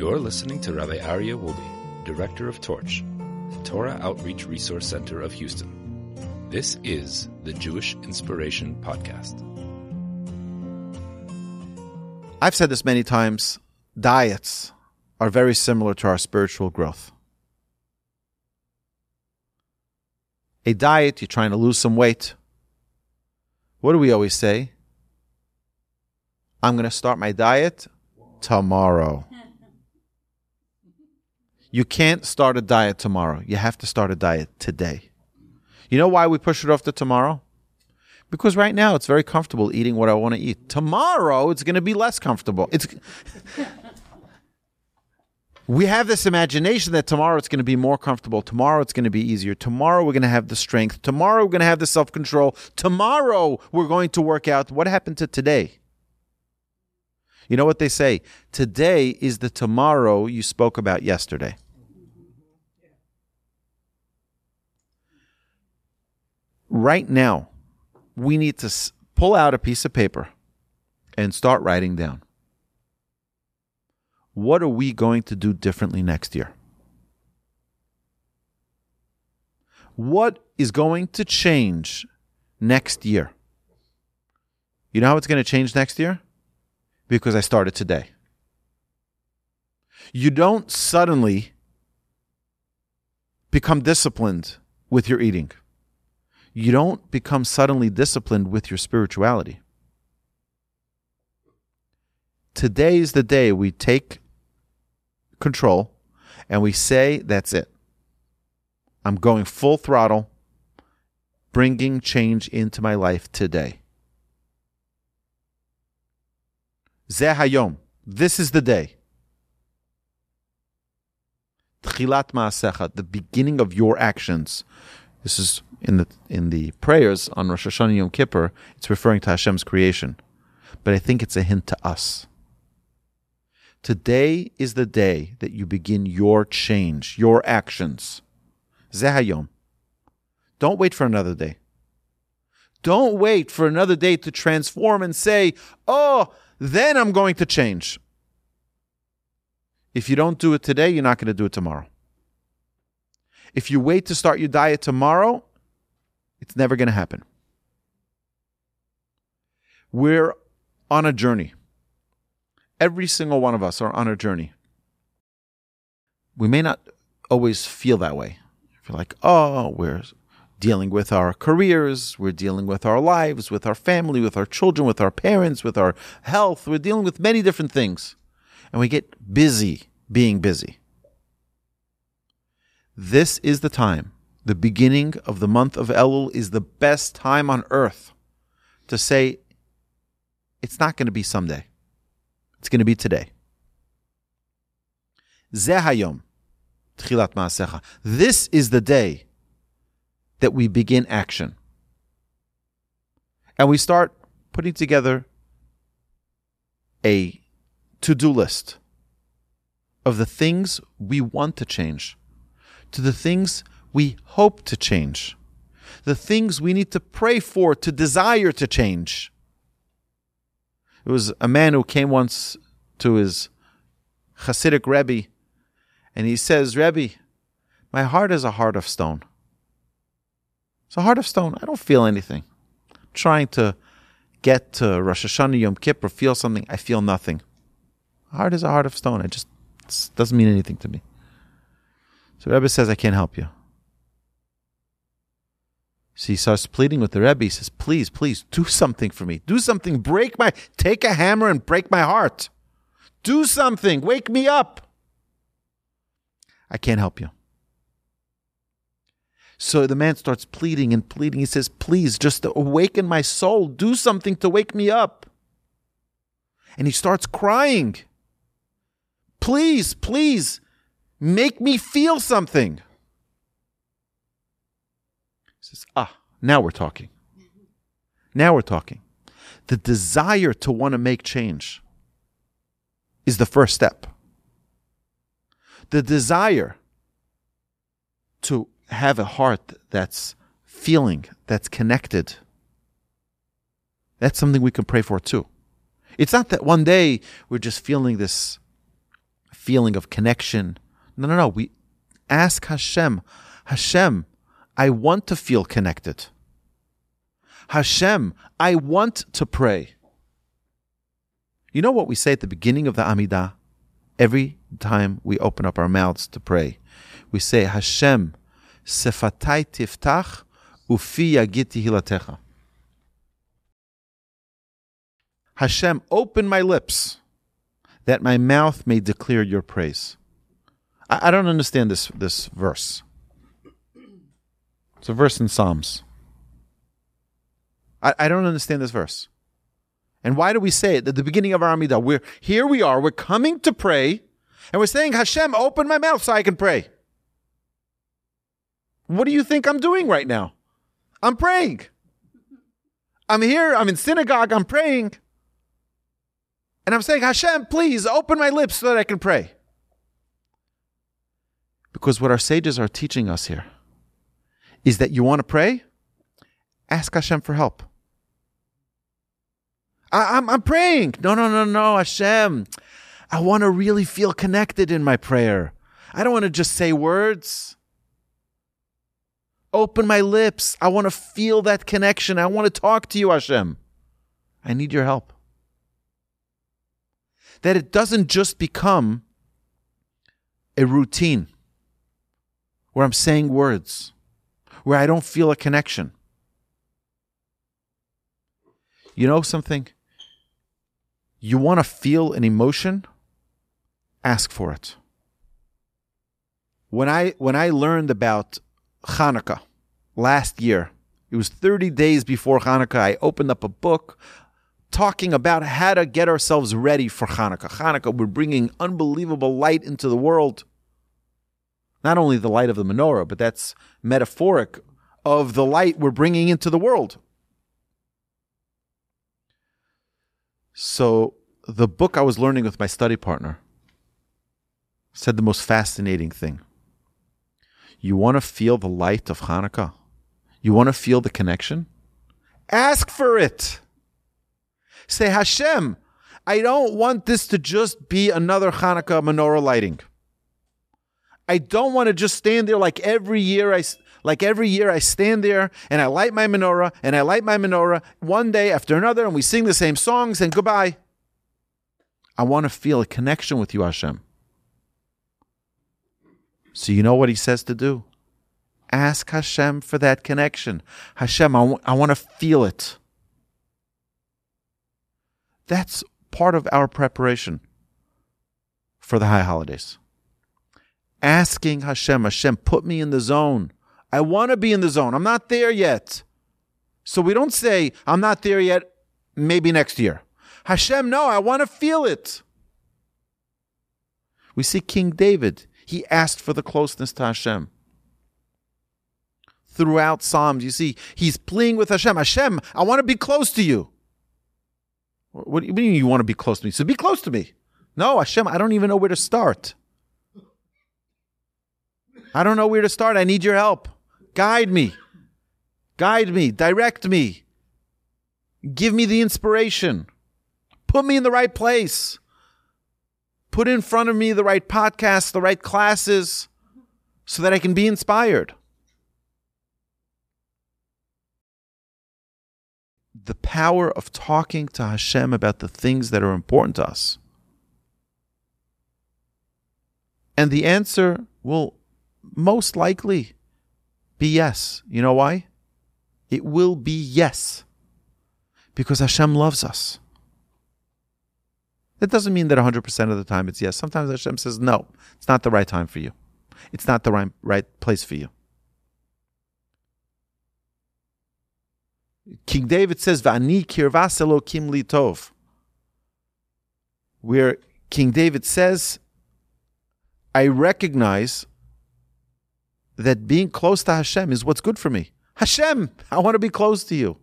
You're listening to Rabbi Aryeh Wolbe, Director of Torch, the Torah Outreach Resource Center of Houston. This is the Jewish Inspiration Podcast. I've said this many times diets are very similar to our spiritual growth. A diet, you're trying to lose some weight. What do we always say? I'm going to start my diet tomorrow. You can't start a diet tomorrow. You have to start a diet today. You know why we push it off to tomorrow? Because right now it's very comfortable eating what I want to eat. Tomorrow it's going to be less comfortable. It's we have this imagination that tomorrow it's going to be more comfortable. Tomorrow it's going to be easier. Tomorrow we're going to have the strength. Tomorrow we're going to have the self control. Tomorrow we're going to work out. What happened to today? You know what they say? Today is the tomorrow you spoke about yesterday. Right now, we need to pull out a piece of paper and start writing down. What are we going to do differently next year? What is going to change next year? You know how it's going to change next year? Because I started today. You don't suddenly become disciplined with your eating you don't become suddenly disciplined with your spirituality. Today is the day we take control and we say, That's it. I'm going full throttle, bringing change into my life today. Zehayom. This is the day. Tchilat Maasecha, the beginning of your actions. This is in the in the prayers on Rosh Hashanah Yom Kippur, it's referring to Hashem's creation, but I think it's a hint to us. Today is the day that you begin your change, your actions. Zehayom. Don't wait for another day. Don't wait for another day to transform and say, "Oh, then I'm going to change." If you don't do it today, you're not going to do it tomorrow. If you wait to start your diet tomorrow, it's never going to happen. We're on a journey. Every single one of us are on a journey. We may not always feel that way. Feel like, oh, we're dealing with our careers, we're dealing with our lives, with our family, with our children, with our parents, with our health. We're dealing with many different things. And we get busy being busy. This is the time the beginning of the month of Elul is the best time on earth to say it's not going to be someday. It's going to be today. Zehayom, Tchilat Maasecha. This is the day that we begin action. And we start putting together a to do list of the things we want to change, to the things we hope to change, the things we need to pray for, to desire to change. It was a man who came once to his Hasidic Rebbe, and he says, Rebbe, my heart is a heart of stone. A heart of stone. I don't feel anything. I'm trying to get to Rosh Hashanah Yom Kippur, feel something. I feel nothing. Heart is a heart of stone. It just doesn't mean anything to me. So Rebbe says, I can't help you. So he starts pleading with the Rebbe. He says, Please, please, do something for me. Do something. Break my, take a hammer and break my heart. Do something. Wake me up. I can't help you. So the man starts pleading and pleading. He says, Please, just awaken my soul. Do something to wake me up. And he starts crying. Please, please, make me feel something He says, ah, now we're talking. Now we're talking. The desire to want to make change is the first step. The desire to have a heart that's feeling, that's connected, that's something we can pray for too. It's not that one day we're just feeling this feeling of connection. No, no, no. We ask Hashem, Hashem, I want to feel connected. Hashem, I want to pray. You know what we say at the beginning of the Amidah? Every time we open up our mouths to pray, we say, Hashem, sefatai tiftach, ufi yagid tehilatecha. Hashem, open my lips that my mouth may declare your praise. I, I don't understand this, this verse. It's a verse in Psalms. I, I don't understand this verse. And why do we say it at the beginning of our Amidah? We're here we are, we're coming to pray, and we're saying, Hashem, open my mouth so I can pray. What do you think I'm doing right now? I'm praying. I'm here, I'm in synagogue, I'm praying. And I'm saying, Hashem, please open my lips so that I can pray. Because what our sages are teaching us here is that you want to pray, ask Hashem for help. I, I'm, I'm praying. No, no, no, no, Hashem. I want to really feel connected in my prayer. I don't want to just say words. Open my lips. I want to feel that connection. I want to talk to you, Hashem. I need your help. That it doesn't just become a routine where I'm saying words, where I don't feel a connection. You know something? You want to feel an emotion? Ask for it. When I when I learned about Hanukkah last year, it was 30 days before Hanukkah, I opened up a book talking about how to get ourselves ready for Hanukkah. Hanukkah, we're bringing unbelievable light into the world. Not only the light of the menorah, but that's metaphoric of the light we're bringing into the world. So the book I was learning with my study partner said the most fascinating thing. You want to feel the light of Hanukkah? You want to feel the connection? Ask for it. Say, Hashem, I don't want this to just be another Hanukkah menorah lighting. I don't want to just stand there like every year I like every year, I stand there and I light my menorah and I light my menorah one day after another, and we sing the same songs and goodbye. I want to feel a connection with you, Hashem. So, you know what he says to do? Ask Hashem for that connection. Hashem, I, w- I want to feel it. That's part of our preparation for the high holidays. Asking Hashem, Hashem, put me in the zone. I want to be in the zone. I'm not there yet. So we don't say, I'm not there yet, maybe next year. Hashem, no, I want to feel it. We see King David. He asked for the closeness to Hashem. Throughout Psalms, you see, he's pleading with Hashem. Hashem, I want to be close to you. What do you mean you want to be close to me? So be close to me. No, Hashem, I don't even know where to start. I don't know where to start. I need your help. Guide me. Guide me. Direct me. Give me the inspiration. Put me in the right place. Put in front of me the right podcasts, the right classes, so that I can be inspired. The power of talking to Hashem about the things that are important to us. And the answer will most likely be yes. You know why? It will be yes. Because Hashem loves us. That doesn't mean that 100% of the time it's yes. Sometimes Hashem says, no, it's not the right time for you. It's not the right, right place for you. King David says, V'ani kirvas li tov. Where King David says, I recognize that being close to Hashem is what's good for me. Hashem, I want to be close to you.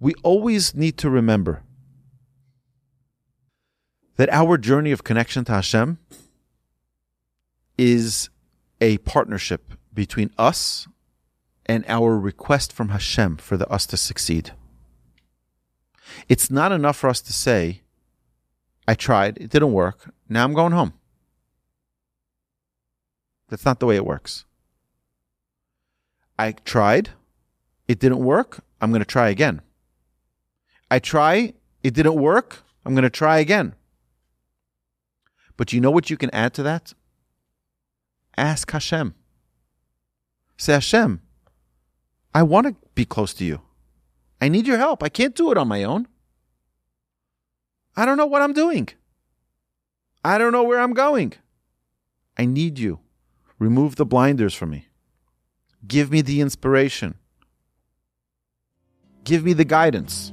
We always need to remember that our journey of connection to Hashem is a partnership between us and our request from Hashem for the us to succeed. It's not enough for us to say, I tried. It didn't work. Now I'm going home. That's not the way it works. I tried. It didn't work. I'm going to try again. I try. It didn't work. I'm going to try again. But you know what you can add to that? Ask Hashem. Say, Hashem, I want to be close to you. I need your help. I can't do it on my own. I don't know what I'm doing. I don't know where I'm going. I need you. Remove the blinders from me. Give me the inspiration. Give me the guidance.